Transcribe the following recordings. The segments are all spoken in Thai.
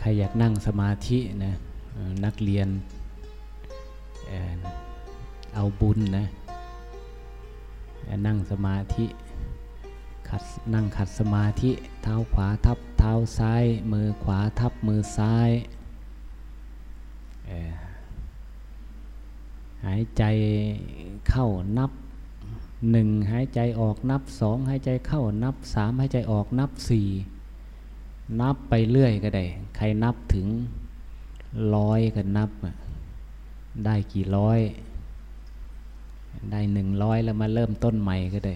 ใครอยากนั่งสมาธินะนักเรียนเอาบุญนะนั่งสมาธิขัดนั่งขัดสมาธิเท้าขวาทับเท้าซ้าย มือขวาทับมือซ้ายหายใจเข้านับหนึ่งหายใจออกนับสองหายใจเข้านับสามหายใจออกนับสี่ นับไปเรื่อยก็ได้ ใครนับถึงร้อยก็นับ ได้กี่ร้อย ได้หนึ่งร้อยแล้วมาเริ่มต้นใหม่ก็ได้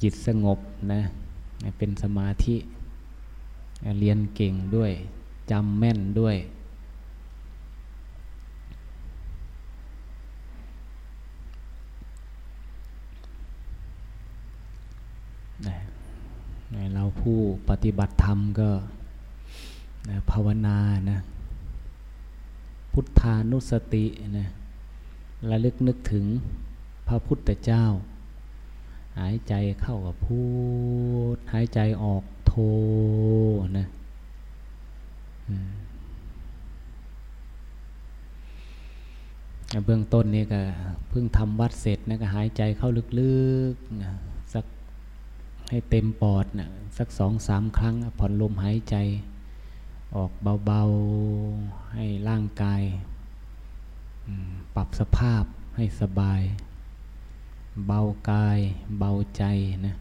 จิตสงบนะ เป็นสมาธิ เรียนเก่งด้วยจำแม่นด้วยเราผู้ป ฏิบัติธรรมก็นะภาวนานะพุทธานุสตินะระลึกนึกถึงพระพุทธเจ้า หายใจเข้ากับพูดหายใจออกโทนะเบื้องต้นนี่ก็เพิ่งทำวัดเสร็จนะก็หายใจเข้าลึกๆนะสัก ให้เต็มปอดนะสักสองสามครั้งผ่อนลมหายใจ ออกเบาๆ ให้ร่างกาย ปรับสภาพให้สบาย เบากายเบาใจนะ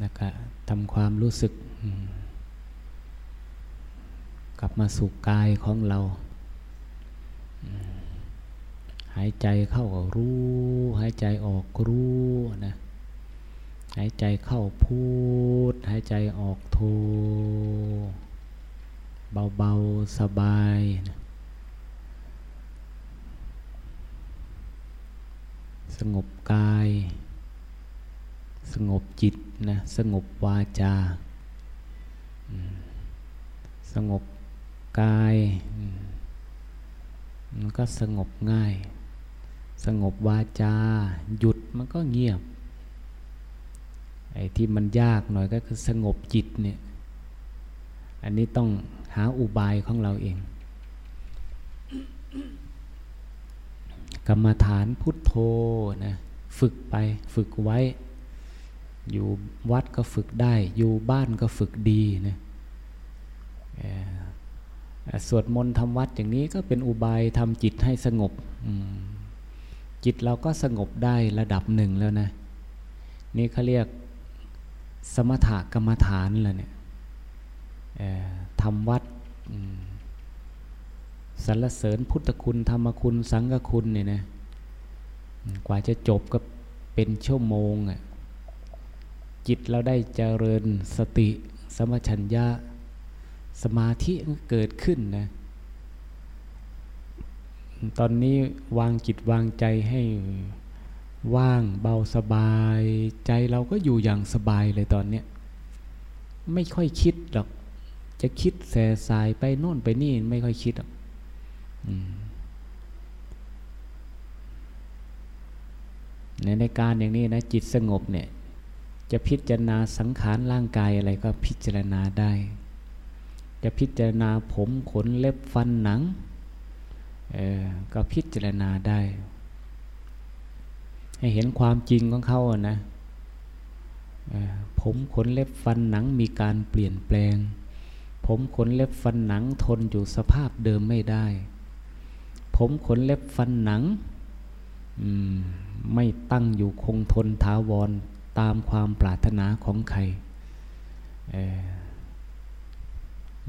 แล้วก็ทำความรู้สึก กลับมาสู่กายของเรา หายใจเข้าก็รู้ หายใจออกรู้นะหายใจเข้าพูด หายใจออกโทเบาๆ สบายนะสงบกาย สงบจิต นะสงบวาจา สงบกายมันก็สงบง่าย สงบวาจา หยุดมันก็เงียบ ไอ้ที่มันยากหน่อยก็คือสงบจิตเนี่ย อันนี้ต้องหาอุบายของเราเอง กรรมฐานพุทโธนะ ฝึกไปฝึกไว้ อยู่วัดก็ฝึกได้ อยู่บ้านก็ฝึกดีนะสวดมนต์ทำวัดอย่างนี้ก็เป็นอุบายทำจิตให้สงบ จิตเราก็สงบได้ระดับหนึ่งแล้วนะ นี่เขาเรียกสมถกรรมฐานแหละเนี่ยทำวัดสรรเสริญพุทธคุณธรรมคุณสังฆคุณเนี่ยนะ กว่าจะจบก็เป็นชั่วโมงอะ จิตเราได้เจริญสติสมัชัญญะ สมาธิเกิดขึ้นนะตอนนี้วางจิตวางใจให้ว่างเบาสบาย ใจเราก็อยู่อย่างสบายเลยตอนนี้ไม่ค่อยคิดหรอก จะคิดแสสายไปโน่นไปนี่ไม่ค่อยคิดหรอกในในการอย่างนี้นะจิตสงบเนี่ย จะพิจารณาสังขารร่างกายอะไรก็พิจารณาได้ จะพิจารณาผมขนเล็บฟันหนังก็พิจารณาได้ ให้เห็นความจริงของเขาอะนะผมขนเล็บฟันหนังมีการเปลี่ยนแปลง ผมขนเล็บฟันหนังทนอยู่สภาพเดิมไม่ได้ ผมขนเล็บฟันหนังไม่ตั้งอยู่คงทนถาวร ตามความปรารถนาของใคร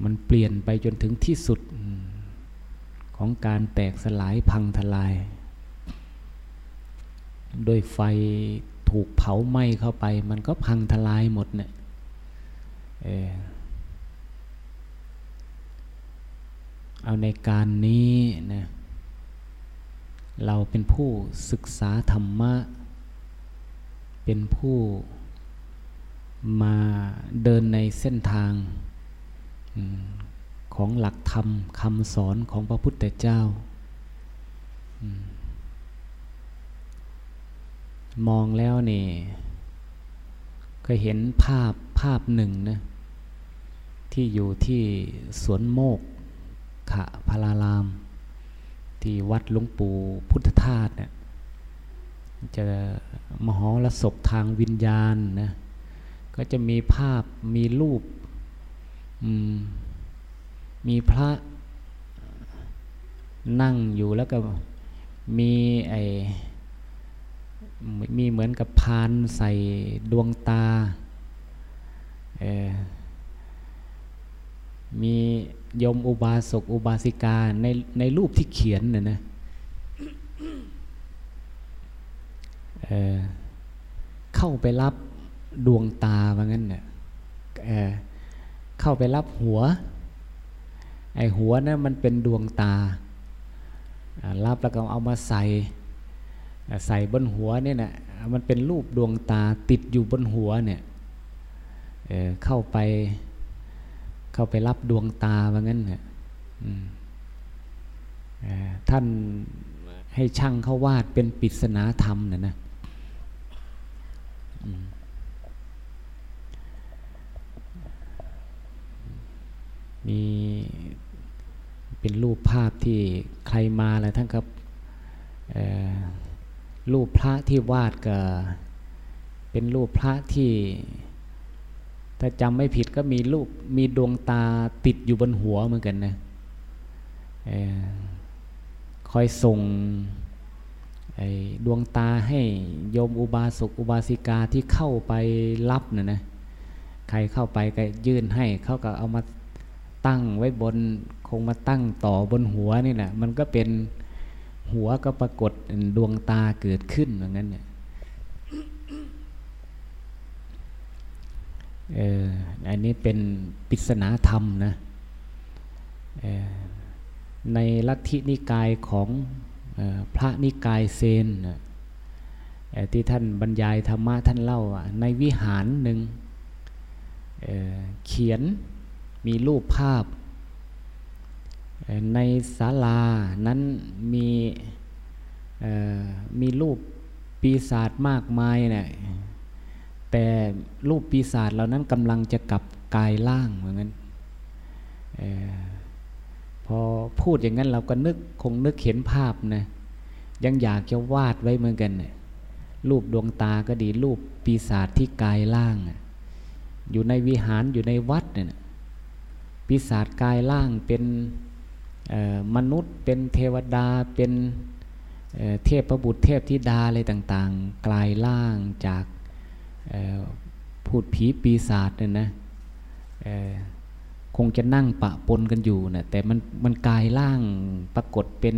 มันเปลี่ยนไปจนถึงที่สุดของการแตกสลายพังทลาย โดยไฟถูกเผาไหม้เข้าไป มันก็พังทลายหมดเนี่ยเอาในการนี้นะเราเป็นผู้ศึกษาธรรมะ เป็นผู้มาเดินในเส้นทางของหลักธรรมคำสอนของพระพุทธเจ้ามองแล้วนี่ก็เห็นภาพภาพหนึ่งนะที่อยู่ที่สวนโมกขะพาราราม ที่วัดหลวงปู่พุทธทาสเนี่ย จะมหรสพทางวิญญาณนะก็จะมีภาพมีรูปมีพระนั่งอยู่แล้วก็มีไอมีเหมือนกับพานใส่ดวงตา มียมอุบาสกอุบาสิกาในในรูปที่เขียนน่ะนะ เเข้าไปรับดวงตาว่างั้นเนี่ยเเข้าไปรับหัว ไอหัวนะั้นมันเป็นดวงตา รับแล้วก็เอามาใส่ ใส่บนหัวเนี่ยนะมันเป็นรูปดวงตาติดอยู่บนหัวเนี่ยเเข้าไป เข้าไปรับดวงตาว่างั้นเนี่ยท่านให้ช่างเขาวาดเป็นปริศนาธรรมนะนะ มีเป็นรูปภาพที่ใครมาแล้วท่านครับรูปพระที่วาดก็เป็นรูปพระที่ ถ้าจำไม่ผิดก็มีรูปมีดวงตาติดอยู่บนหัวเหมือนกันนะคอยส่ง ดวงตาให้โยมอุบาสกอุบาสิกาที่เข้าไปรับนะนะใครเข้าไปก็ยื่นให้เขาก็เอามาตั้งไว้บนคงมาตั้งต่อบนหัวนี่แหละมันก็เป็นหัวก็ปรากฏดวงตาเกิดขึ้นอย่างนั้นเนี่ยเอออันนี้เป็นปริศนาธรรมนะในลัทธินิกายของ พระนิกายเซนที่ท่านบรรยายธรรมะท่านเล่าในวิหารหนึ่งเเขียนมีรูปภาพ ในศาลานั้นมีมีรูปปีศาจมากมายเนี่ยแต่รูปปีศาจเหล่านั้นกำลังจะกลับกายล่างเหมือนกัน พอพูดอย่างนั้นเราก็นึกคงนึกเห็นภาพนะยังอยากจะวาดไว้เหมือนกันนี่ยรูปดวงตาก็ดีรูปปีศาจที่กายล่าง อยู่ในวิหารอยู่ในวัดเนี่ยปีศาจกายล่างเป็นมนุษย์เป็นเทวดาเป็นเทพประบุตรเทพธิดาอะไรต่างๆ กลายล่างจากพูดผีปีศาจเนี่ยนะ คงจะนั่งปะปนกันอยู่นะแต่มันมันกลายล่างปรากฏเป็น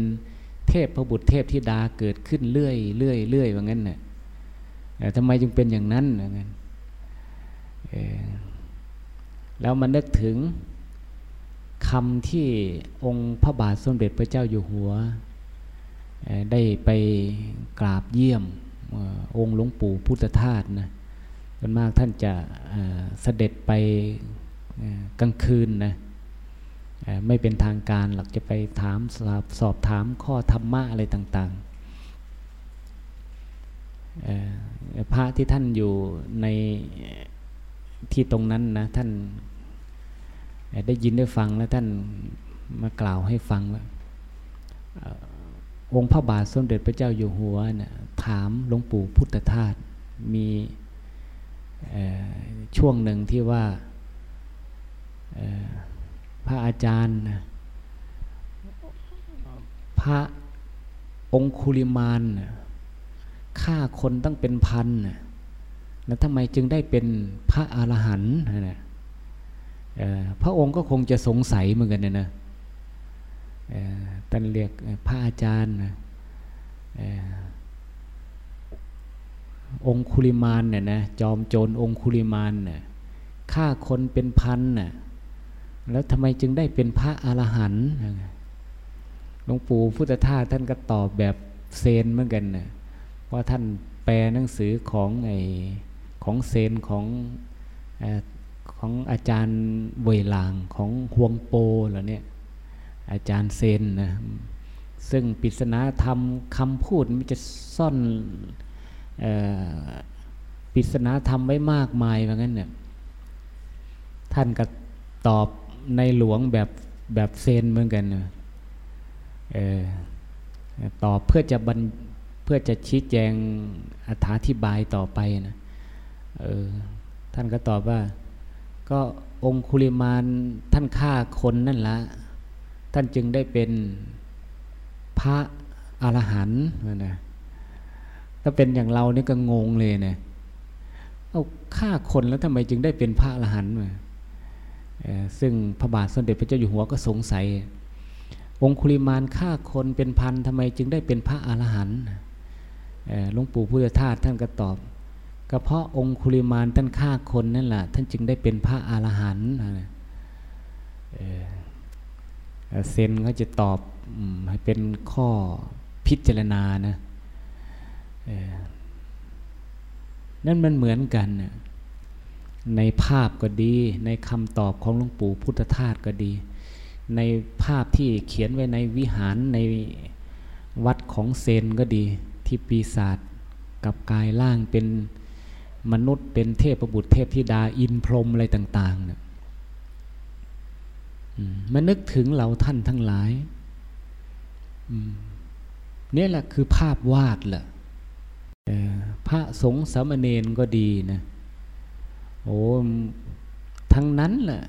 เทพพระบุตรเทพธิดาเกิดขึ้นเรื่อยเรื่อยเรื่อยว่างั้นนะ่ะทำไมจึงเป็นอย่างนั้นว่างั้นแล้วมันนึกถึงคำที่องค์พระบาทสมเด็จพระเจ้าอยู่หัว ได้ไปกราบเยี่ยมองค์หลวงปู่พุทธทาสนะส่วนมากท่านจะเสด็จไป กลางคืนนะไม่เป็นทางการหลักจะไปถามสอบสอบถามข้อธรรมะอะไรต่างๆพระที่ท่านอยู่ในที่ตรงนั้นนะท่านได้ยินได้ฟังแล้วท่านมากล่าวให้ฟังว่าองค์พระบาทสมเด็จพระเจ้าอยู่หัวนะถามหลวงปู่พุทธทาสมีช่วงหนึ่งที่ว่า พระอาจารย์ พระองคุลิมานฆ่าคนตั้งเป็นพันแล้วทำไมจึงได้เป็นพระอรหันต์นะพระองค์ก็คงจะสงสัยเหมือนกันนะนะท่านเรียกพระอาจารย์องคุลิมานเนี่ยนะจอมโจรองคุลิมานเนี่ยฆ่าคนเป็นพันน่ะ แล้วทำไมจึงได้เป็นพระอรหันต์หลวงปู่พุทธทาสท่านก็ตอบแบบเซนเหมือนกันนะเพราะท่านแปลหนังสือของไอของเซนของของอาจารย์เวลางของฮวงโปเหรอเนี่ยอาจารย์เซนนะซึ่งปริศนาธรรมคำพูดมันจะซ่อนปริศนาธรรมไว้มากมายว่างั้นเนี่ยท่านก็ตอบ ในหลวงแบบแบบเซนเหมือนกันนะตอบเพื่อจะบรรเพื่อจะชี้แจงอธิบายต่อไปนะท่านก็ตอบว่า ก็องคุลิมานท่านฆ่าคนนั่นละท่านจึงได้เป็นพระอรหันต์นะถ้าเป็นอย่างเรานี่ก็งงเลยเนะเอาฆ่าคนแล้วทำไมจึงได้เป็นพระอรหันต์มา ซึ่งพระบาทสมเด็จพระเจ้าอยู่หัวก็สงสัย องคุลิมานฆ่าคนเป็นพันทำไมจึงได้เป็นพระอรหันต์หลวงปู่พุทธทาสท่านก็ตอบก็เพราะองคุลิมานท่านฆ่าคนนั่นแหละท่านจึงได้เป็นพระอรหันต์เซนเขาจะตอบให้เป็นข้อพิจารณานะนั่นมันเหมือนกัน ในภาพก็ดี ในคำตอบของหลวงปู่พุทธทาสก็ดี ในภาพที่เขียนไว้ในวิหารในวัดของเซนก็ดี ที่ปีศาจกับกายล่างเป็นมนุษย์เป็นเทพประบุตรเทพธิดาอินพรหมอะไรต่างๆเนี่ยมานึกถึงเราท่านทั้งหลายนี่แหละคือภาพวาดแหละพระสงฆ์สามเณรก็ดีนะ โอ้ทั้งนั้นแหละ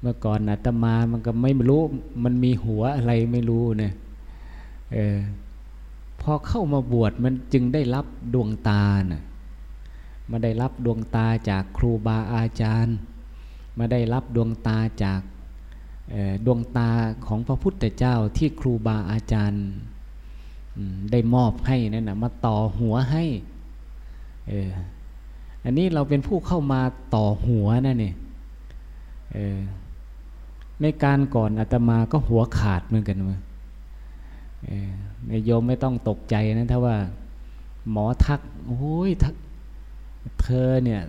เมื่อก่อนอาตมามันก็ไม่รู้ มันมีหัวอะไรไม่รู้เนี่ยออพอเข้ามาบวชมันจึงได้รับดวงตานะ่ะมาได้รับดวงตาจากครูบาอาจารย์ มาได้รับดวงตาจากดวงตาของพระพุทธเจ้าที่ครูบาอาจารย์ได้มอบให้นั่นนะมาต่อหัวให้ อันนี้เราเป็นผู้เข้ามาต่อหัวนั่นนี่ในการก่อนอาตมาก็หัวขาดเหมือนกันมาในโยมไม่ต้องตกใจนะถ้าว่า หมอทักโอ้ยทักเธอเนี่ย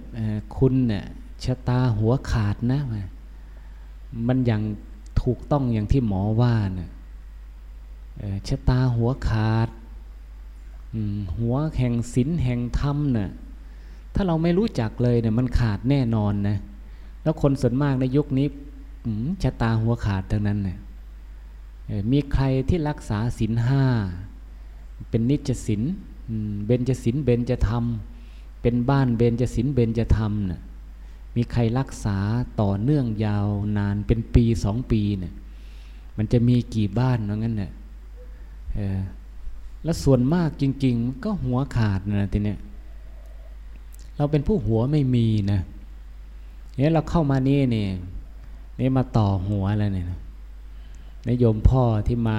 คุณเนี่ยชะตาหัวขาดนะ มันอย่างถูกต้องอย่างที่หมอว่านะชะตาหัวขาดหัวแห่งศีลแห่งธรรมเนะ่ย ถ้าเราไม่รู้จักเลยเนี่ยมันขาดแน่นอนนะ แล้วคนส่วนมากในยุคนี้ชะตาหัวขาดทั้งนั้นเนี่ยมีใครที่รักษาศีลห้า เป็นนิจศีลเบญจศีลเบญจธรรม เป็นบ้านเบญจศีลเบญจธรรมเนะ่ยมีใครรักษาต่อเนื่องยาวนานเป็นปีสองปีเนี่ยมันจะมีกี่บ้านว่างั้นเนี่ยแล้วส่วนมากจริง ๆ ก็หัวขาดนะทีเนี้ย เราเป็นผู้หัวไม่มีนะเนี่ยเราเข้ามานี่นี่นี่มาต่อหัวแล้วเนี่ยนโยมพ่อที่มา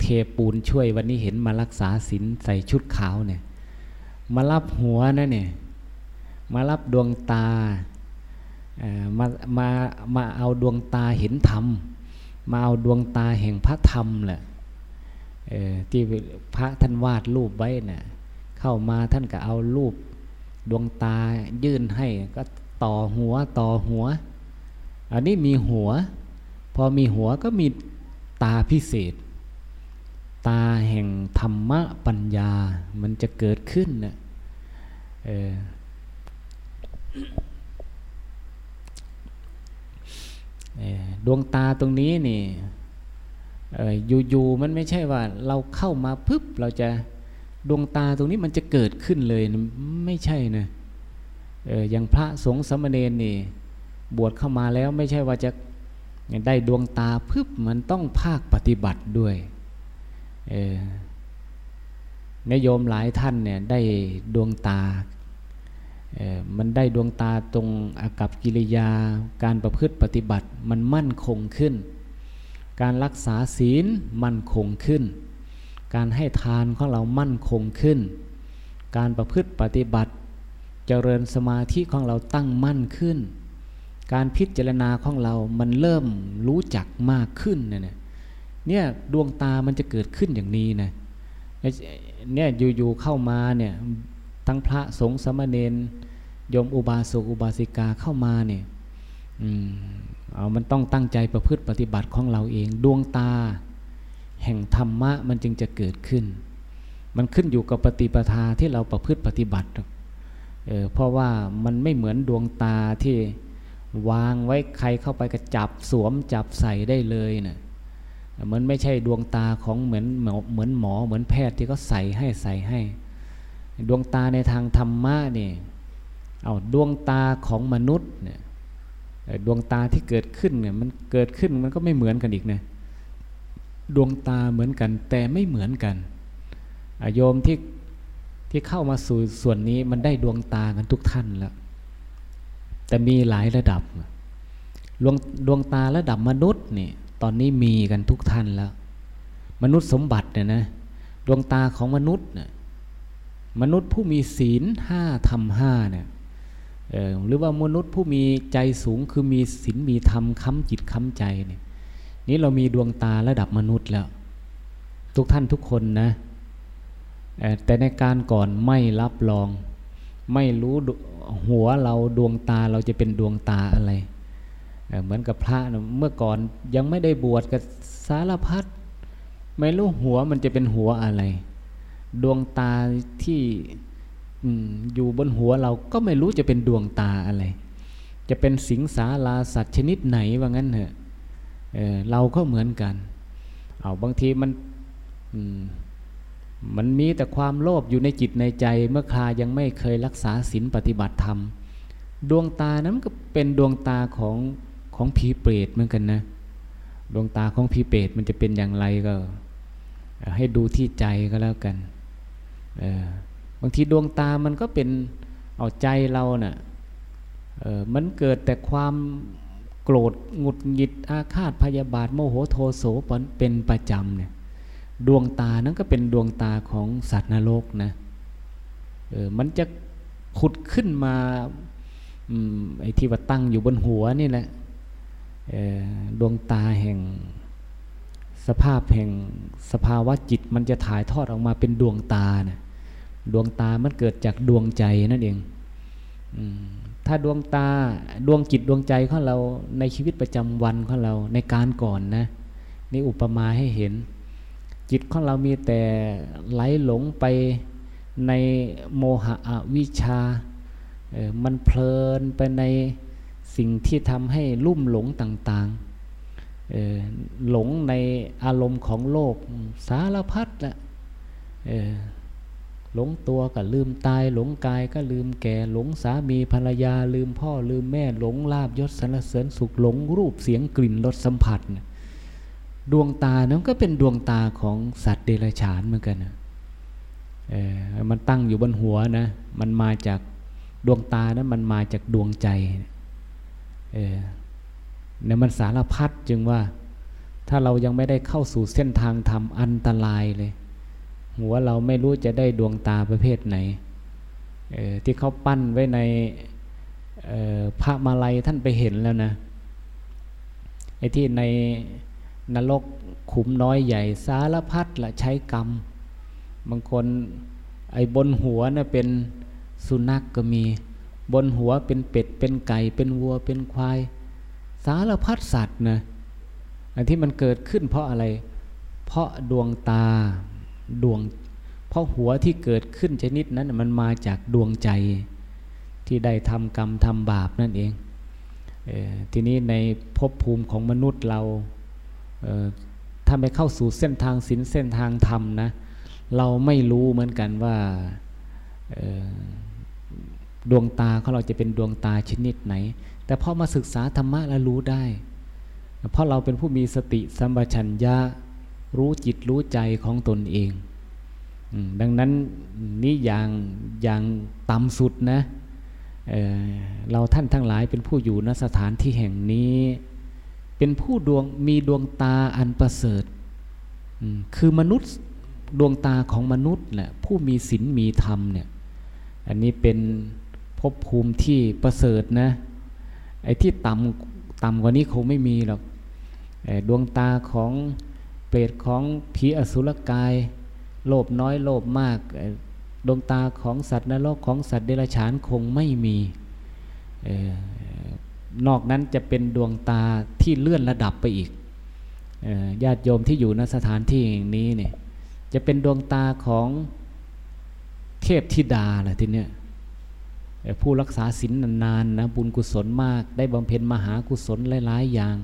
เทปูนช่วยวันนี้เห็นมารักษาศีลใส่ชุดขาวเนี่ย มารับหัวนะเนี่ย มารับดวงตามามามาเอาดวงตาเห็นธรรม มาเอาดวงตาแห่งพระธรรมแหละที่พระท่านวาดรูปไว้นะ่ะเข้ามาท่านก็เอารูป ดวงตายื่นให้ก็ต่อหัวต่อหัว อันนี้มีหัว พอมีหัวก็มีตาพิเศษ ตาแห่งธรรมะปัญญามันจะเกิดขึ้นนะ่ะดวงตาตรงนี้นี่อยู่ๆมันไม่ใช่ว่าเราเข้ามาปึ๊บเราจะ ดวงตาตรงนี้มันจะเกิดขึ้นเลยไม่ใช่นะอย่างพระสงฆ์สมณเณรนี่ บวชเข้ามาแล้วไม่ใช่ว่าจะได้ดวงตาปึ๊บมันต้องภาคปฏิบัติด้วยนโยมหลายท่านเนี่ยได้ดวงตามันได้ดวงตาตรงอากับกิริยา การประพฤติปฏิบัติมันมั่นคงขึ้น การรักษาศีลมั่นคงขึ้น การให้ทานของเรามั่นคงขึ้น การประพฤติปฏิบัติเจริญสมาธิของเราตั้งมั่นขึ้น การพิจารณาของเรามันเริ่มรู้จักมากขึ้นเนี่ยเนี่ยดวงตามันจะเกิดขึ้นอย่างนี้นะเนี่ยอยู่ๆเข้ามาเนี่ยทั้งพระสงฆ์สมณเณรยมอุบาสกอุบาสิกาเข้ามาเนี่ยอืมเอามันต้องตั้งใจประพฤติปฏิบัติของเราเอง ดวงตา แห่งธรรมะมันจึงจะเกิดขึ้น มันขึ้นอยู่กับปฏิปทาที่เราประพฤติปฏิบัติเออเพราะว่ามันไม่เหมือนดวงตาที่วางไว้ใครเข้าไปก็จับสวมจับใส่ได้เลยเนะ่ยมันไม่ใช่ดวงตาของเหมือนเหมือนหมอเหมือนแพทย์ที่เขาใส่ให้ใส่ให้ ดวงตาในทางธรรมะนี่เอาดวงตาของมนุษย์เนี่ยดวงตาที่เกิดขึ้นเนี่ยมันเกิดขึ้นมันก็ไม่เหมือนกันอีกนะ ดวงตาเหมือนกัน แต่ไม่เหมือนกันโยมที่ที่เข้ามาสู่ส่วนนี้มันได้ดวงตากันทุกท่านแล้วแต่มีหลายระดับดวงดวงตาระดับมนุษย์นี่ตอนนี้มีกันทุกท่านแล้ว มนุษย์สมบัติเนี่ยนะดวงตาของมนุษย์เนี่ยมนุษย์ผู้มีศีลห้าธรรมห้าเนี่ยหรือว่ามนุษย์ผู้มีใจสูงคือมีศีลมีธรรมค้ำจิตค้ำใจเนี่ย นี้เรามีดวงตาระดับมนุษย์แล้ว ทุกท่านทุกคนนะ แต่ในการก่อนไม่รับรอง ไม่รู้หัวเราดวงตาเราจะเป็นดวงตาอะไร เหมือนกับพระนะเมื่อก่อนยังไม่ได้บวชกับสารพัดไม่รู้หัวมันจะเป็นหัวอะไร ดวงตาที่อยู่บนหัวเราก็ไม่รู้จะเป็นดวงตาอะไร จะเป็นสิงสาราสัตว์ชนิดไหนว่างั้นเถอะ เเราก็เหมือนกัน เอาบางทีมันมันมีแต่ความโลภอยู่ในจิตในใจ เมื่อคายังไม่เคยรักษาศีลปฏิบัติธรรม ดวงตานั้นก็เป็นดวงตาของของผีเปรตเหมือนกันนะ ดวงตาของผีเปรตมันจะเป็นอย่างไรก็ ให้ดูที่ใจก็แล้วกันบางทีดวงตามันก็เป็นเอาใจเราเนะ่ะมันเกิดแต่ความ โกรธหงุดหงิดอาฆาตพยาบาทโมโหโทโสเป็นประจำเนี่ยดวงตานั้นก็เป็นดวงตาของสัตว์นรกนะเออมันจะขุดขึ้นมาไอ้ที่ว่าตั้งอยู่บนหัวนี่แหละดวงตาแห่งสภาพแห่งสภาวะจิตมันจะถ่ายทอดออกมาเป็นดวงตานะดวงตามันเกิดจากดวงใจนั่นเอง ถ้าดวงตาดวงจิตดวงใจของเราในชีวิตประจำวันของเราในการก่อนนะนี่อุปมาให้เห็น จิตของเรามีแต่ไหลหลงไปในโมหะอวิชาออมันเพลินไปในสิ่งที่ทำให้ลุ่มหลงต่างๆหลงในอารมณ์ของโลกสารพัดแหละ หลงตัวก็ลืมตาย หลงกายก็ลืมแก่ หลงสามีภรรยาลืมพ่อลืมแม่หลงลาบยศสรรเสริญสุขหลงรูปเสียงกลิ่นรสสัมผัสดวงตานั้นก็เป็นดวงตาของสัตว์เดรัจฉานเหมือนกันนะเออมันตั้งอยู่บนหัวนะมันมาจากดวงตานะั้นมันมาจากดวงใจเออเนี่ยมันสารพัดจึงว่าถ้าเรายังไม่ได้เข้าสู่เส้นทางธรรมอันตรายเลย หัวเราไม่รู้จะได้ดวงตาประเภทไหนที่เขาปั้นไว้ในพระมาลัยท่านไปเห็นแล้วนะไอ้ที่ในนรกขุมน้อยใหญ่สารพัดละใช้กรรม บางคนไอ้บนหัวนะ่ะเป็นสุนัขกก็มี บนหัวเป็นเป็ดเป็นไก่เป็นวัวเป็นควาย สารพัดสัตว์นะอันที่มันเกิดขึ้นเพราะอะไร เพราะดวงตา ดวง เพราะหัวที่เกิดขึ้นชนิดนั้นมันมาจากดวงใจที่ได้ทำกรรมทำบาปนั่นเองเออทีนี้ในภพภูมิของมนุษย์เราถ้าไม่เข้าสู่เส้นทางศีลเส้นทางธรรมนะเราไม่รู้เหมือนกันว่าดวงตาของเราจะเป็นดวงตาชนิดไหน แต่พอมาศึกษาธรรมะแล้วรู้ได้ เพราะเราเป็นผู้มีสติสัมปชัญญะ รู้จิตรู้ใจของตนเอง ดังนั้นนี่อย่างอย่างต่ำสุดนะเเราท่านทั้งหลายเป็นผู้อยู่ณสถานที่แห่งนี้ เป็นผู้ดวงมีดวงตาอันประเสริฐคือมนุษย์ดวงตาของมนุษย์แหละผู้มีศีลมีธรรมเนี่ยอันนี้เป็นภพภูมิที่ประเสริฐนะไอ้ที่ต่ำต่ำกว่านี้คงไม่มีหรอกดวงตาของ เปรตของผีอสุรกาย โลภน้อยโลภมากดวงตาของสัตว์นรกของสัตว์เดรัจฉานคงไม่มีนอกนั้นจะเป็นดวงตาที่เลื่อนระดับไปอีกญาติโยมที่อยู่ณสถานที่อย่างนี้เนี่ยจะเป็นดวงตาของเทพธิดาแหละทีเนี้ยผู้รักษาศีลนานๆนะบุญกุศลมาก ได้บำเพ็ญมหากุศลหลายๆอย่าง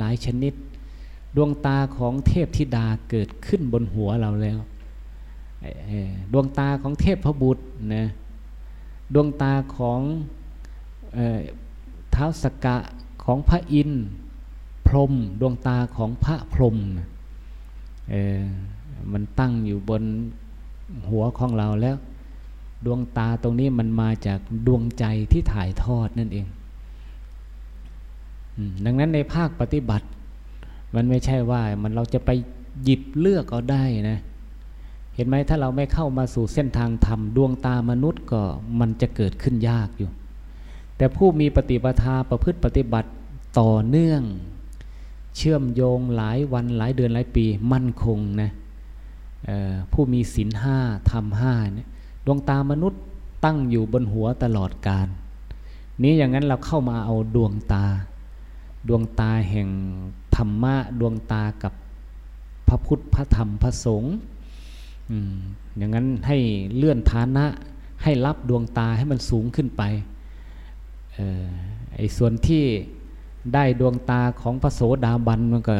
หลายๆชนิด ดวงตาของเทพธิดาเกิดขึ้นบนหัวเราแล้ว ดวงตาของเทพพบุตรนะดวงตาของเท้าสกกะของพระอินทร์พรมดวงตาของพระพรมมันตั้งอยู่บนหัวของเราแล้ว ดวงตาตรงนี้มันมาจากดวงใจที่ถ่ายทอดนั่นเอง ดังนั้นในภาคปฏิบัติ มันไม่ใช่ว่ามันเราจะไปหยิบเลือกเอาได้นะ เห็นไหมถ้าเราไม่เข้ามาสู่เส้นทางธรรมดวงตามนุษย์ก็มันจะเกิดขึ้นยากอยู่ แต่ผู้มีปฏิปทาประพฤติปฏิบัติต่อเนื่อง เชื่อมโยงหลายวันหลายเดือนหลายปีมั่นคงนะผู้มีศีลห้าทำห้าเนี่ยดวงตามนุษย์ตั้งอยู่บนหัวตลอดกาลนี้อย่างนั้นเราเข้ามาเอาดวงตา ดวงตาแห่ง ธรรมะดวงตากับพระพุทธพระธรรมพระสงฆ์อย่างนั้นให้เลื่อนฐานะให้รับดวงตาให้มันสูงขึ้นไปออไอ้ส่วนที่ได้ดวงตาของพระโสดาบันมันก็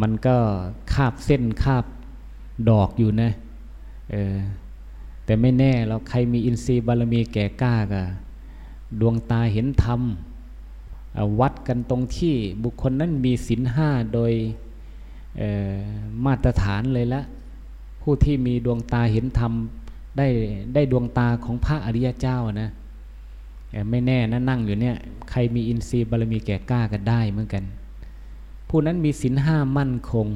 มันก็คาบเส้นคาบดอกอยู่นะออแต่ไม่แน่เราใครมีอินทรีย์บารมีแก่กล้าก็ดวงตาเห็นธรรม วัดกันตรงที่บุคคลนั้นมีศีลห้าโดยมาตรฐานเลยละ ผู้ที่มีดวงตาเห็นธรรมได้ได้ดวงตาของพระอริยเจ้านะไม่แน่นะนั่งอยู่เนี่ยใครมีอินทรีย์บารมีแก่กล้ากันได้เหมือนกัน ผู้นั้นมีศีลห้ามั่นคง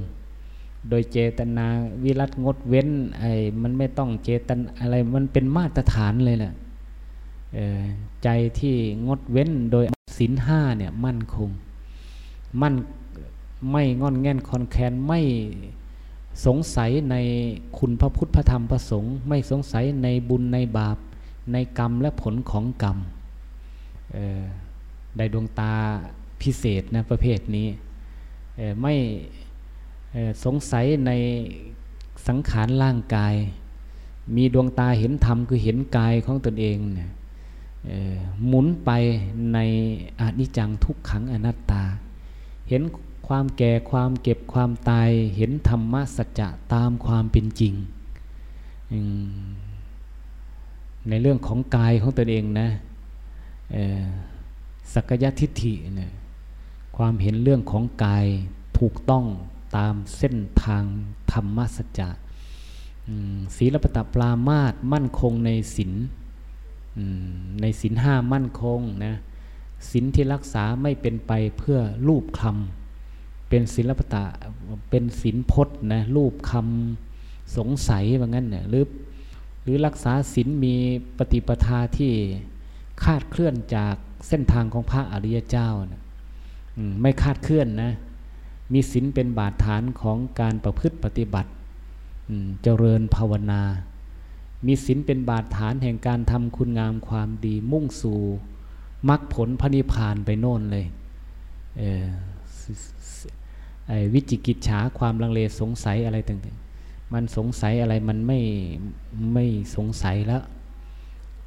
โดยเจตนาวิรัตงดเว้นไอ้มันไม่ต้องเจตนอะไรมันเป็นมาตรฐานเลยแหละใจที่งดเว้นโดย ศีลห้าเนี่ยมั่นคง มั่นไม่งอนแง่นคอนแคนไม่สงสัยในคุณพระพุทธพระธรรมพระสงฆ์ไม่สงสัยในบุญในบาป ในกรรมและผลของกรรมได้ดวงตาพิเศษนะประเภทนี้ไม่สงสัยในสังขารร่างกาย มีดวงตาเห็นธรรมคือเห็นกายของตนเองเนี่ย หมุนไปในอนิจจังทุกขังอนัตตา เห็นความแก่ความเก็บความตาย เห็นธรรมะสัจจะตามความเป็นจริง ในเรื่องของกายของตนเองนะสักยทิฏฐิเนี่ยความเห็นเรื่องของกายถูกต้องตามเส้นทางธรรมสัจจะศีลปตปรามาตมั่นคงในศีล ในศีลห้ามั่นคงนะศีลที่รักษาไม่เป็นไปเพื่อรูปคำเป็นศีลปตะเป็นศีลพจน์นะรูปคำสงสัยว่างั้นเนี่ยหรือหรือรักษาศีลมีปฏิปทาที่คาดเคลื่อนจากเส้นทางของพระอริยเจ้านะไม่คาดเคลื่อนนะมีศีลเป็นบาดฐานของการประพฤติปฏิบัติเจริญภาวนา มีศีลเป็นบาดฐานแห่งการทำคุณงามความดีมุ่งสู่มรรคผลพระนิพพานไปโน่นเลยวิจิกิจฉาความลังเลสงสัยอะไรต่างๆ มันสงสัยอะไรมันไม่ไม่สงสัยแล้ว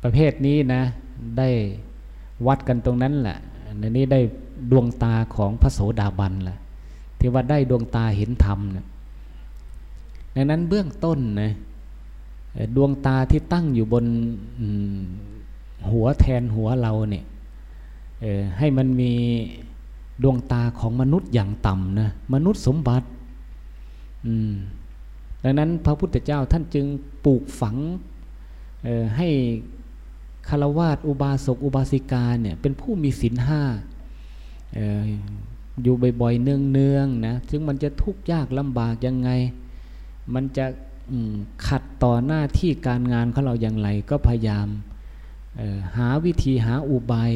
ประเภทนี้นะได้วัดกันตรงนั้นแหละในนี้ได้ดวงตาของพระโสดาบันแหละที่ว่าได้ดวงตาเห็นธรรมนะดังนั้นเบื้องต้นนะ ดวงตาที่ตั้งอยู่บนหัวแทนหัวเราเนี่ยให้มันมีดวงตาของมนุษย์อย่างต่ำนะมนุษย์สมบัติดังนั้นพระพุทธเจ้าท่านจึงปลูกฝังให้คารวาสอุบาสกอุบาสิกาเนี่ยเป็นผู้มีศีลห้าอยู่บ่อยๆเนืองๆนะถึงมันจะทุกข์ยากลำบากยังไง มันจะ ขัดต่อหน้าที่การงานของเราอย่างไรก็พยายามหาวิธีหาอุบาย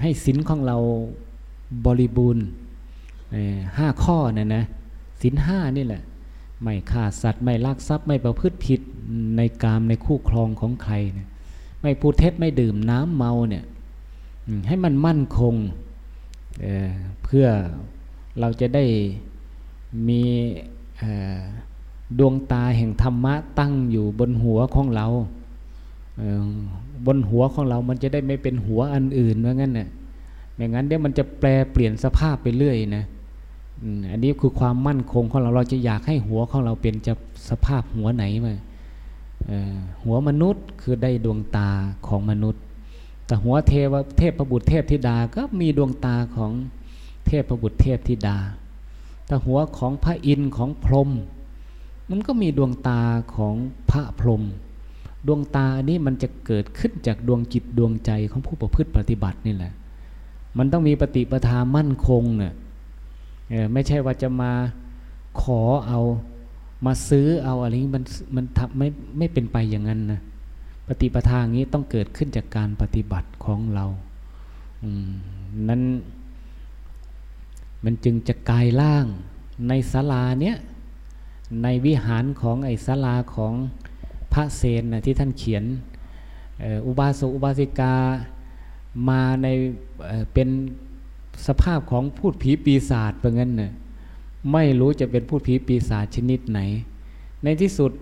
ให้สินของเราบริบูรณ์ห้าข้อนะนะสินห้านี่แหละ ไม่ฆ่าสัตว์ไม่ลักทรัพย์ไม่ประพฤติผิดในกามในคู่ครองของใครนี่ยไม่พูดเท็จไม่ดื่มน้ำเมาเนี่ยให้มันมั่นคงเเพื่อเราจะได้มี ดวงตาแห่งธรรมะตั้งอยู่บนหัวของเราบนหัวของเรามันจะได้ไม่เป็นหัวอันอื่นว่างั้นน่ะไม่งั้นเดี๋ยวมันจะแปลเปลี่ยนสภาพไปเรื่อยนะอันนี้คือความมั่นคงของเราเราจะอยากให้หัวของเราเป็นจะสภาพหัวไหนมาหัวมนุษย์คือได้ดวงตาของมนุษย์ แต่หัวเทวเทพประบุตรเทพธิดาก็มีดวงตาของเทพประบุตรเทพธิดา แต่หัวของพระอินทร์ของพรหม มันก็มีดวงตาของพระพรหมดวงตาอันนี้มันจะเกิดขึ้นจากดวงจิตดวงใจของผู้ประพฤติปฏิบัตินี่แหละ มันต้องมีปฏิปทามั่นคงเนี่ยไม่ใช่ว่าจะมาขอเอามาซื้อเอาอะไรนี้มันมันทำไม่ไม่เป็นไปอย่างนั้นนะปฏิปทาอย่างนี้ต้องเกิดขึ้นจากการปฏิบัติของเราอืนั้นมันจึงจะกลายร่างในศาลาเนี้ย ในวิหารของไอศาลาของพระเซนนะที่ท่านเขียนอุบาสกอุบาสิกามาในเป็นสภาพของพูดผีปีศาจเป็นงั้นเนะ่ยไม่รู้จะเป็นพูดผีปีศาจชนิดไหน ในที่สุด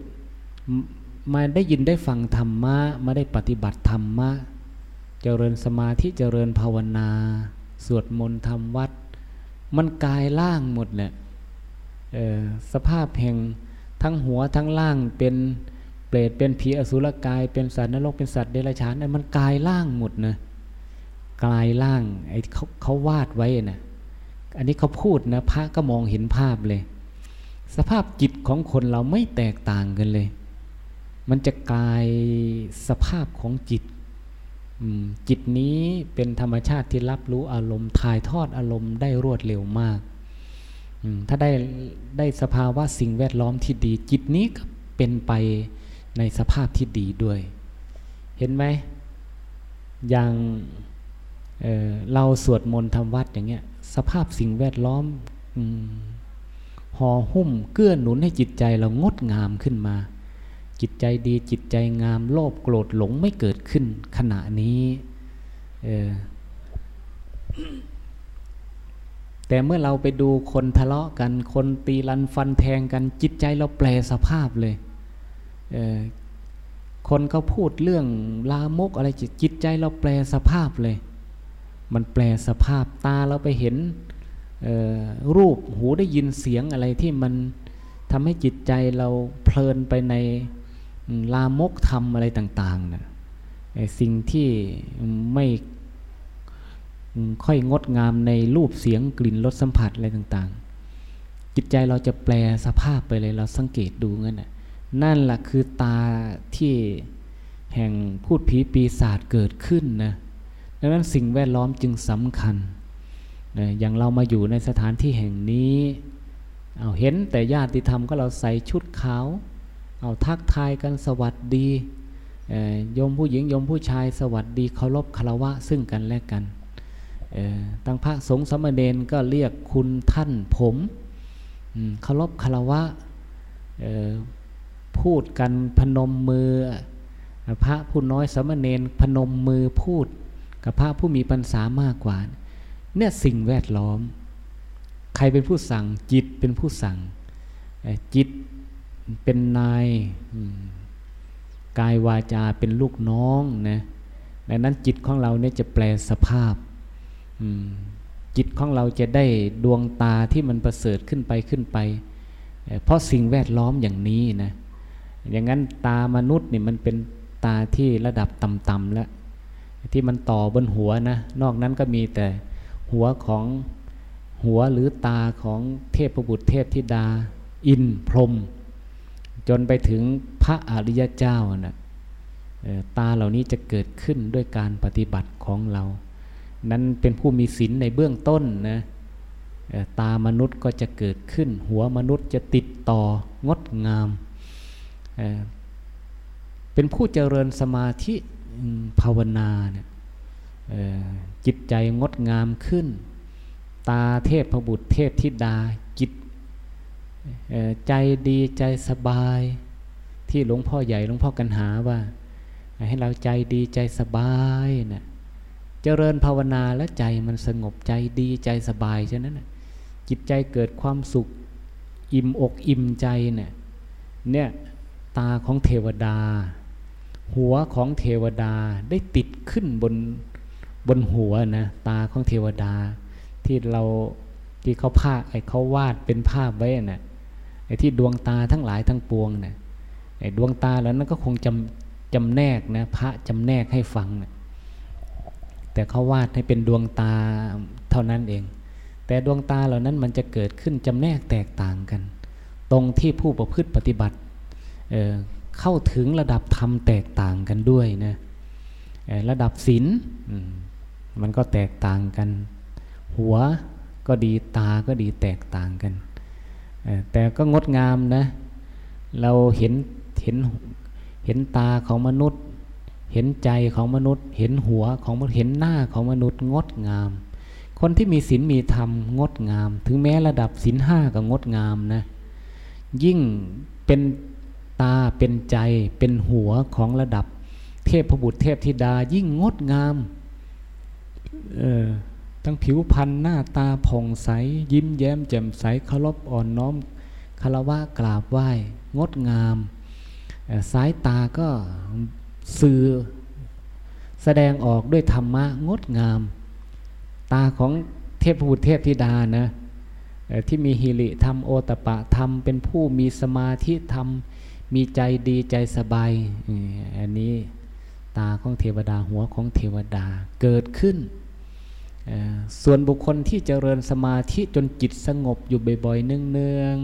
มาได้ยินได้ฟังธรรมะมาได้ปฏิบัติธรรมะ เจริญสมาธิเจริญภาวนา สวดมนต์ทำวัด มันกายล่างหมดแหละ สภาพแห่งทั้งหัวทั้งล่างเป็นเปรตเป็นผีอสุรกาย เป็นสัตว์นรกเป็นสัตว์เดรัจฉานมันกายล่างหมดนะกายล่างไอ้เขาเขาวาดไว้นะอันนี้เขาพูดนะพระก็มองเห็นภาพเลย สภาพจิตของคนเราไม่แตกต่างกันเลย มันจะกลายสภาพของจิตจิตนี้เป็นธรรมชาติที่รับรู้อารมณ์ถ่ายทอดอารมณ์ได้รวดเร็วมาก ถ้าได้ได้สภาวะสิ่งแวดล้อมที่ดี จิตนี้ก็เป็นไปในสภาพที่ดีด้วย เห็นไหมอย่างเเราสวดมนต์ทำวัดอย่างเงี้ย สภาพสิ่งแวดล้อมห่อหุ้มเกื้อหนุนให้จิตใจเรางดงามขึ้นมา จิตใจดีจิตใจงาม โลภโกรธหลงไม่เกิดขึ้นขณะนี้ แต่เมื่อเราไปดูคนทะเลาะกัน คนตีรันฟันแทงกันจิตใจเราแปลสภาพเลยเคนเขาพูดเรื่องลามกอะไรจิตใจเราแปลสภาพเลย มันแปลสภาพตาเราไปเห็นรูปหูได้ยินเสียงอะไรที่มันทำให้จิตใจเราเพลินไปในลามกธรรมอะไรต่างๆนะสิ่งที่ไม่ ค่อยงดงามในรูปเสียงกลิ่นรสสัมผัสอะไรต่างๆ จิตใจเราจะแปลสภาพไปเลยเราสังเกตดูงั้นนะนั่นแหละคือตาที่แห่งพูดผีปีศาจเกิดขึ้นนะดังนั้นสิ่งแวดล้อมจึงสำคัญนะอย่างเรามาอยู่ในสถานที่แห่งนี้เอาเห็นแต่ญาติธรรมก็เราใส่ชุดขาว เอาทักทายกันสวัสดีโยมผู้หญิงโยมผู้ชายสวัสดีเคารพคารวะซึ่งกันและกัน ตั้งพระสงฆ์สมณเณรก็เรียกคุณท่านผมเคารพคารวะพูดกันพนมมือ พระผู้น้อยสมณเณรพนมมือพูด กับพระผู้มีปัญษามากกว่า เนี่ยสิ่งแวดล้อม ใครเป็นผู้สั่งจิตเป็นผู้สั่งจิตเป็นนายกายวาจาเป็นลูกน้องนะดังนั้นจิตของเราเนี่ยจะแปลสภาพ จิตของเราจะได้ดวงตาที่มันประเสริฐขึ้นไปขึ้นไป เพราะสิ่งแวดล้อมอย่างนี้นะอย่างนั้นตามนุษย์นี่มันเป็นตาที่ระดับต่ำๆแล้ว ที่มันต่อบนหัวนะ นอกนั้นก็มีแต่หัวของหัวหรือตาของเทพบุตรเทพธิดา อินพรม จนไปถึงพระอริยเจ้านะตาเหล่านี้จะเกิดขึ้นด้วยการปฏิบัติของเรา นั้นเป็นผู้มีศีลในเบื้องต้นนะตามนุษย์ก็จะเกิดขึ้น หัวมนุษย์จะติดต่องดงาม เป็นผู้เจริญสมาธิภาวนาเนี่ยจิตใจงดงามขึ้น ตาเทพพบุตรเทพธิดาจิตใจดีใจสบาย ที่หลวงพ่อใหญ่หลวงพ่อกันหาว่า ให้เราใจดีใจสบายนะ เจริญภาวนาแล้วใจมันสงบใจดีใจสบายฉะนั้นจิตใจเกิดความสุขอิ่มอกอิ่มใจเนี่ยเนี่ยตาของเทวดา หัวของเทวดาได้ติดขึ้นบนบนหัวนะตาของเทวดา ที่เราที่เขาภาพไอ้เขาวาดเป็นภาพไว้นะ่ะไอ้ที่ดวงตาทั้งหลายทั้งปวงนะ่ะไอ้ดวงตาแล้วนั้นก็คงจำจำแนกนะพระจำแนกให้ฟังนะ แต่เขาวาดให้เป็นดวงตาเท่านั้นเอง แต่ดวงตาเหล่านั้นมันจะเกิดขึ้นจำแนกแตกต่างกัน ตรงที่ผู้ประพฤติปฏิบัติเเข้าถึงระดับธรรมแตกต่างกันด้วยนะระดับศีลมันก็แตกต่างกัน หัวก็ดีตาก็ดีแตกต่างกัน แต่ก็งดงามนะ เราเห็นเห็นเห็นตาของมนุษย์ เห็นใจของมนุษย์ เห็นหัวของเห็นหน้าของมนุษย์งดงาม คนที่มีศีลมีธรรมงดงาม ถึงแม้ระดับศีลห้าก็งดงามนะ ยิ่งเป็นตาเป็นใจเป็นหัวของระดับ เทพบุตรเทพธิดายิ่งงดงามเออทั้งผิวพรรณหน้าตาผ่องใส ยิ้มแย้มแจ่มใสเคารพอ่อนน้อมคารวะกราบไหว้ งดงาม สายตาก็ สื่อแสดงออกด้วยธรรมะงดงาม ตาของเทพบุตรเทพธิดานะที่มีฮิริธรรมโอตปะธรรม เป็นผู้มีสมาธิธรรม มีใจดีใจสบายอันนี้ตาของเทวดาหัวของเทวดาเกิดขึ้น ส่วนบุคคลที่เจริญสมาธิจนจิตสงบอยู่บ่อยๆเนือง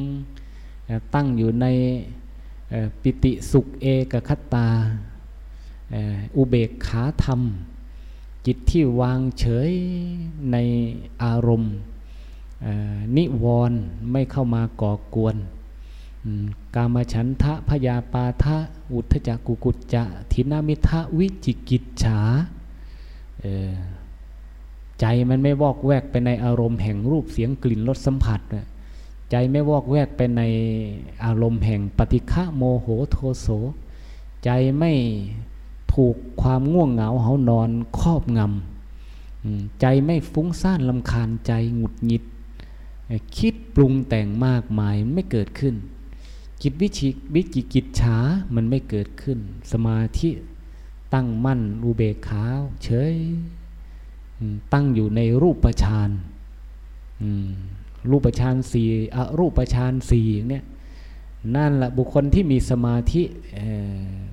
ๆตั้งอยู่ในปิติสุขเอกคตา อุเบกขาธรรม จิตที่วางเฉยในอารมณ์ นิวรณ์ไม่เข้ามาก่อกวน กามฉันทะพยาปาทะอุทจักกุกุจจะทินามิทะวิจิกิจฉาใจมันไม่วอกแวกไปในอารมณ์แห่งรูปเสียงกลิ่นรสสัมผัส ใจไม่วอกแวกไปในอารมณ์แห่งปฏิฆะโมโหโทโส ใจไม่ ถูกความง่วงเหงาเหานอนครอบงำใจไม่ฟุ้งซ่านลำคาญใจหงุดหงิด คิดปรุงแต่งมากมายไม่เกิดขึ้น จิตวิชิวิจิกิจฉามันไม่เกิดขึ้น สมาธิตั้งมั่นอุเบกขาเฉย ตั้งอยู่ในรูปฌานรูปฌานสี่อรูปฌานสี่เนี้ยนั่นแหละบุคคลที่มีสมาธิ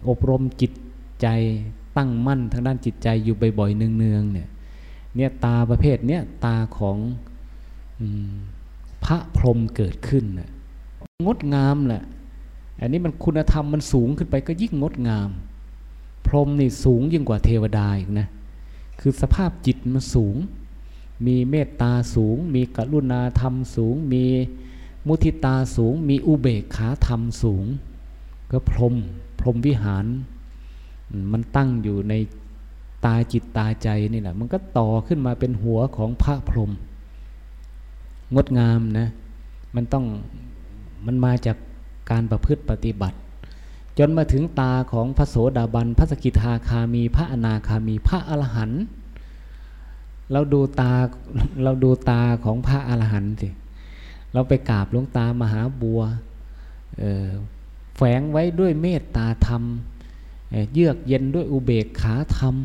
อบรมจิต ใจตั้งมั่นทางด้านจิตใจอยู่บ่อยๆเนืองๆเนี่ยเนี่ยตาประเภทเนี้ยตาของพระพรหมเกิดขึ้นงดงามแหละอันนี้มันคุณธรรมมันสูงขึ้นไปก็ยิ่งงดงาม พรหมนี่สูงยิ่งกว่าเทวดาอีกนะคือสภาพจิตมันสูง มีเมตตาสูง มีกรุณาธรรมสูง มีมุทิตาสูง มีอุเบกขาธรรมสูง ก็พรหมพรหมวิหาร มันตั้งอยู่ในตาจิตตาใจนี่แหละ มันก็ต่อขึ้นมาเป็นหัวของพระพรหมงดงามนะ มันต้องมันมาจากการประพฤติปฏิบัติ จนมาถึงตาของพระโสดาบัน พระสกิทาคามี พระอนาคามี พระอรหันต์เราดูตาเราดูตาของพระอรหันต์สิเราไปกราบหลวงตามหาบัวแฝงไว้ด้วยเมตตาธรรม เยือกเย็นด้วยอุเบกขาธรรม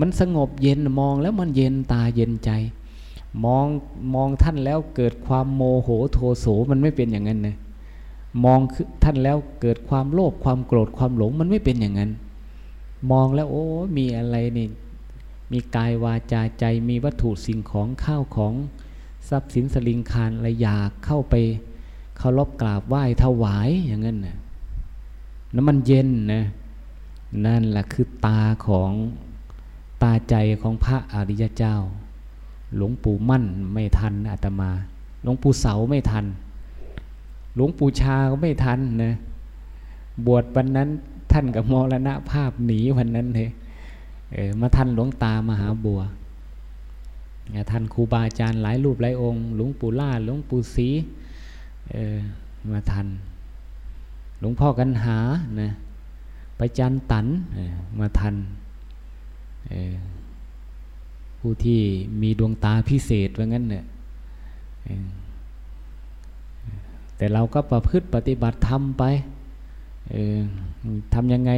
มันสงบเย็นมองแล้วมันเย็นตาเย็นใจ มองมองท่านแล้วเกิดความโมโหโทโสมันไม่เป็นอย่างนั้นนะมองท่านแล้วเกิดความโลภความโกรธความหลงมันไม่เป็นอย่างนั้น มองแล้วโอ้มีอะไรนี่มีกายวาจาใจมีวัตถุสิ่งของข้าวของทรัพย์สินสลิงคารอะไรอยากเข้าไปเคารพกราบไหว้ถวายอย่างนั้นนะน้ำมันเย็นนะ นั่นแหละคือตาของตาใจของพระอริยเจ้า หลวงปู่มั่นไม่ทันอาตมา หลวงปู่เสาไม่ทัน หลวงปู่ชาก็ไม่ทันนะบวชวันนั้นท่านกับมรณะภาพหนีวันนั้นเลยเออมาท่านหลวงตามหาบัวท่านครูบาอาจารย์หลายรูปหลายองค์ หลวงปู่ล่าหลวงปู่ศรีเออมาทัน หลวงพ่อกันหานะ ไปจันตันมาทันผู้ที่มีดวงตาพิเศษว่างั้นเนี่ยแต่เราก็ประพฤติปฏิบัติธรรมไปทำยังไง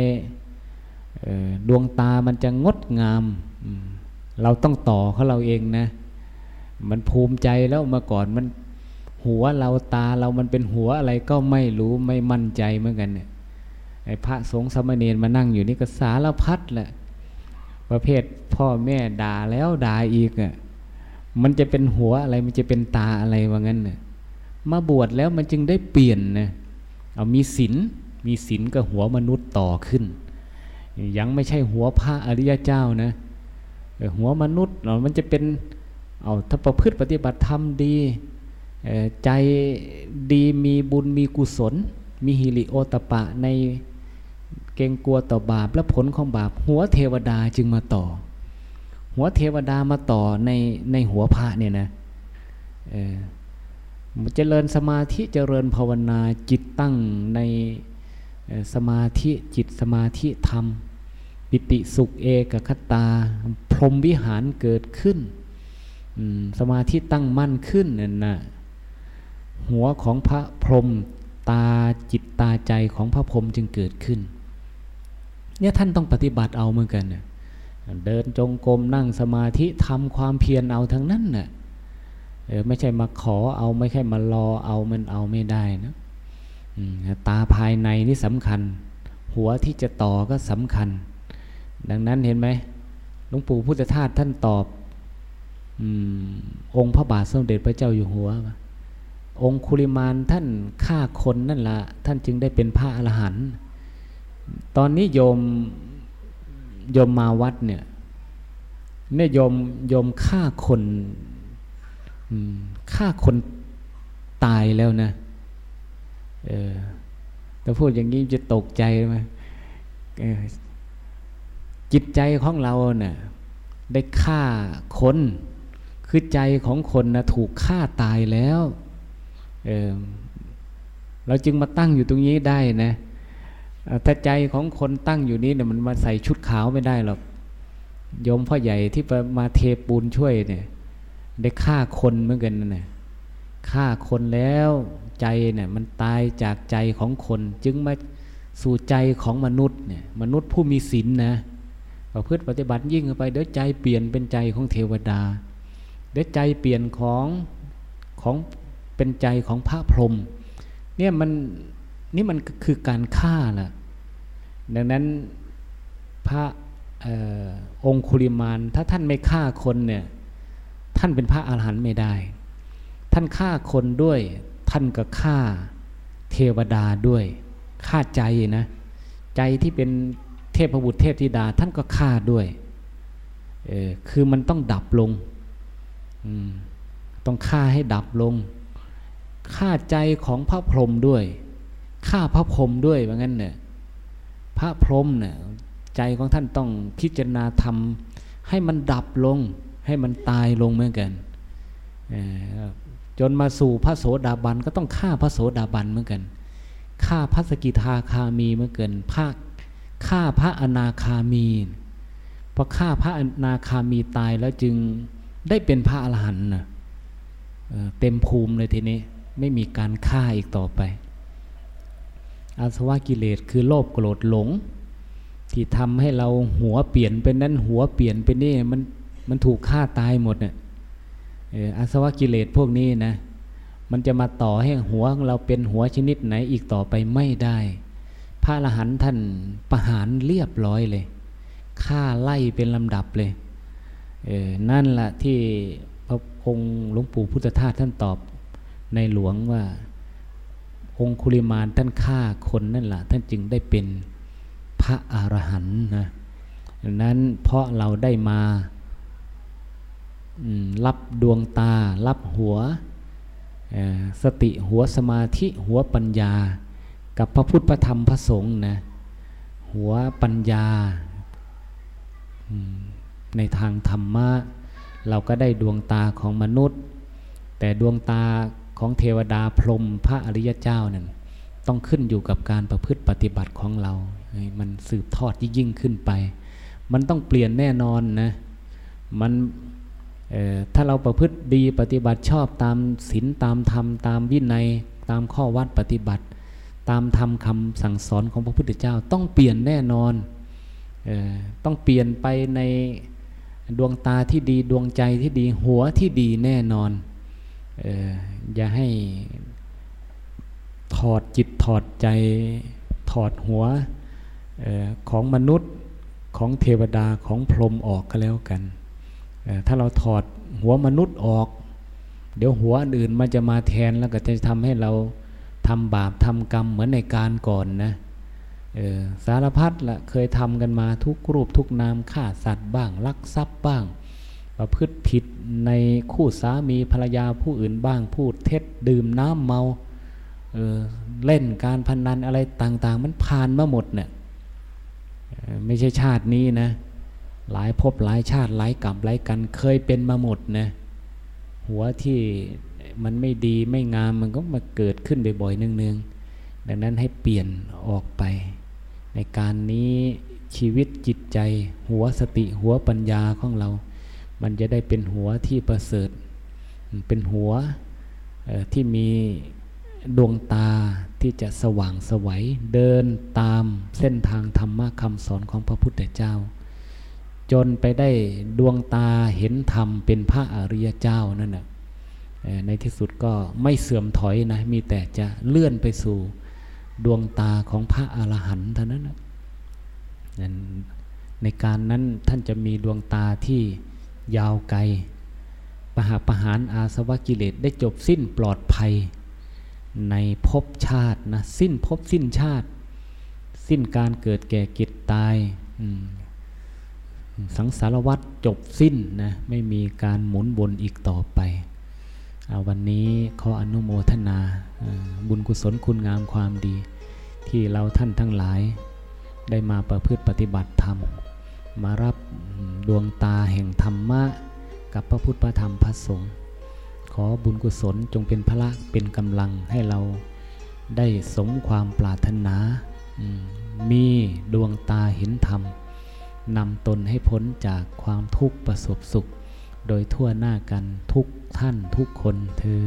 ดวงตามันจะงดงาม เราต้องต่อเขาเราเองนะ มันภูมิใจแล้วมาก่อนมันหัวเราตาเรามันเป็นหัวอะไรก็ไม่รู้ไม่มั่นใจเหมือนกันเนี่ย ไอ้พระสงฆ์สมณีมานั่งอยู่นี่ก็สารพัดแหละ ประเภทพ่อแม่ด่าแล้วด่าอีกอะมันจะเป็นหัวอะไรมันจะเป็นตาอะไรว่างั้นเนี่ยมาบวชแล้วมันจึงได้เปลี่ยนนะเอามีศีลมีศีลกับหัวมนุษย์ต่อขึ้น ยังไม่ใช่หัวพระอริยเจ้านะหัวมนุษย์เรามันจะเป็นเอาถ้าประพฤติปฏิบัติธรรมดีใจดีมีบุญมีกุศล มีฮิริโอตปะใน เกรงกลัวต่อบาปและผลของบาป หัวเทวดาจึงมาต่อ หัวเทวดามาต่อในในหัวพระเนี่ยนะเจริญสมาธิเจริญภาวนาจิตตั้งในสมาธิจิตสมาธิธรรม ปิติสุขเอกคตา พรหมวิหารเกิดขึ้น สมาธิตั้งมั่นขึ้นนั่นนะหัวของพระพรหมตาจิตตาใจของพระพรหมจึงเกิดขึ้น เนี่ยท่านต้องปฏิบัติเอาเหมือนกันเดินจงกรมนั่งสมาธิทำความเพียรเอาทั้งนั้นน่ะเออไม่ใช่มาขอเอาไม่ใช่มารอเอามันเอาไม่ได้นะตาภายในนี่สำคัญ หัวที่จะต่อก็สำคัญ ดังนั้นเห็นไหมหลวงปู่พุทธทาสท่านตอบอองค์พระบาทสมเด็จพระเจ้าอยู่หัว องคุลิมานท่านฆ่าคนนั่นละท่านจึงได้เป็นพระอรหันต์ ตอนนี้โยมโยมมาวัดเนี่ยเนี่ยโยมโยมฆ่าคนฆ่าคนตายแล้วนะเออแต่พูดอย่างนี้จะตกใจไหมจิตใจของเราเนะ่ยได้ฆ่าคนคือใจของคนนะถูกฆ่าตายแล้วเออเราจึงมาตั้งอยู่ตรงนี้ได้นะ ถ้าใจของคนตั้งอยู่นี้เนี่ยมันมาใส่ชุดขาวไม่ได้หรอกโยมพ่อใหญ่ที่มาเทปูนช่วยเนี่ย ได้ฆ่าคนเหมือนกันนะฆ่าคนแล้วใจเนี่ยมันตายจากใจของคน จึงมาสู่ใจของมนุษย์เนี่ยมนุษย์ผู้มีศีลนนะประพฤติปฏิบัติยิ่งไปเดี๋ยวใจเปลี่ยนเป็นใจของเทวดาเดี๋ยวใจเปลี่ยนของของเป็นใจของพระพรหมเนี่ยมัน นี่มันคือการฆ่าล่ะ ดังนั้นพระออองคุลิมานถ้าท่านไม่ฆ่าคนเนี่ยท่านเป็นพระอาหารหันต์ไม่ได้ ท่านฆ่าคนด้วย ท่านก็ฆ่าเทวดาด้วยฆ่าใจนะ ใจที่เป็นเทพบุตรเทพธิดา ท่านก็ฆ่าด้วยเออคือมันต้องดับลงต้องฆ่าให้ดับลงฆ่าใจของพระพรหมด้วย ฆ่าพระพรหมด้วยว่างั้นเนี่ยพระพรหมเนี่ยใจของท่านต้องพิจารณาทำให้มันดับลง ให้มันตายลงเหมือนกันจนมาสู่พระโสดาบันก็ต้องฆ่าพระโสดาบันเหมือนกันฆ่าพระสกิทาคามีเหมือนกันภาคฆ่าพระอนาคามีพอฆ่าพระอนาคามีตายแล้วจึงได้เป็นพระอรหันต์นะเต็มภูมิเลยทีนี้ไม่มีการฆ่าอีกต่อไป อาสวะกิเลสคือโลภโกรธหลง ที่ทำให้เราหัวเปลี่ยนเป็นนั้นหัวเปลี่ยนเป็นนี่มันมันถูกฆ่าตายหมดเนี่ยอาสวะกิเลสพวกนี้นะมันจะมาต่อให้หัวของเราเป็นหัวชนิดไหนอีกต่อไปไม่ได้ พระอรหันต์ท่านประหารเรียบร้อยเลยฆ่าไล่เป็นลำดับเลยเออนั่นแหละที่พระองค์หลวงปู่พุทธทาสท่านตอบในหลวงว่า องคุลิมานท่านฆ่าคนนั่นแหละท่านจึงได้เป็นพระอรหันต์นะนั้นเพราะเราได้มารับดวงตา รับหัวสติหัวสมาธิหัวปัญญา กับพระพุทธพระธรรมพระสงฆ์นะหัวปัญญาในทางธรรมะ เราก็ได้ดวงตาของมนุษย์ แต่ดวงตา ของเทวดาพรหมพระอริยเจ้านั่นต้องขึ้นอยู่กับการประพฤติปฏิบัติของเรา มันสืบทอดยิ่งขึ้นไป มันต้องเปลี่ยนแน่นอนนะ มันถ้าเราประพฤติดีปฏิบัติชอบตามศีลตามธรรม ตามวินัย ตามข้อวัดปฏิบัติ ตามธรรมคำสั่งสอนของพระพุทธเจ้า ต้องเปลี่ยนแน่นอนออต้องเปลี่ยนไปในดวงตาที่ดีดวงใจที่ดีหัวที่ดีแน่นอน อย่าให้ถอดจิตถอดใจถอดหัวออของมนุษย์ของเทวดาของพรหมออกก็แล้วกัน ถ้าเราถอดหัวมนุษย์ออก เดี๋ยวหัวอื่นมันจะมาแทนแล้วก็จะทำให้เราทำบาปทำกรรมเหมือนในการก่อนนะสารพัดละเคยทำกันมาทุกรูปทุกนามฆ่าสัตว์บ้างลักทรัพย์บ้าง ประพฤติผิดในคู่สามีภรรยาผู้อื่นบ้างพูดเท็จดื่มน้ำเมาเเล่นการพนนันอะไรต่างๆ มันผ่านมาหมดเนี่ยไม่ใช่ชาตินี้นะ หลายภพหลายชาติหลายกรรมหลายกันเคยเป็นมาหมดนะหัวที่มันไม่ดีไม่งามมันก็มาเกิดขึ้นบ่อยๆเนืองๆดังนั้นให้เปลี่ยนออกไป ในการนี้ชีวิตจิตใจ หัวสติหัวปัญญาของเรา มันจะได้เป็นหัวที่ประเสริฐ เป็นหัวที่มีดวงตาที่จะสว่างสวัยเดินตามเส้นทางธรรมะคำสอนของพระพุทธเจ้า จนไปได้ดวงตาเห็นธรรมเป็นพระอริยเจ้านั่นแหะในที่สุดก็ไม่เสื่อมถอยนะมีแต่จะเลื่อนไปสู่ดวงตาของพระอรหันต์เท่านั้นนะในการนั้นท่านจะมีดวงตาที่ ยาวไกลปหาประหารอาสวะกิเลสได้จบสิ้นปลอดภัย ในภพชาตินะสิ้นภพสิ้นชาติ สิ้นการเกิดแก่กิจตายสังสารวัฏจบสิ้นนะไม่มีการหมุนวนอีกต่อไปเอาวันนี้ขออนุโมทนาบุญกุศลคุณงามความดี ที่เราท่านทั้งหลายได้มาประพฤติปฏิบัติธรรม มารับดวงตาแห่งธรรมะ กับพระพุทธพระธรรมพระสงฆ์ขอบุญกุศลจงเป็นพระเป็นกำลังให้เราได้สมความปรารถนา มีดวงตาเห็นธรรมนำตนให้พ้นจากความทุกข์ประสบสุข โดยทั่วหน้ากันทุกท่านทุกคนเธอ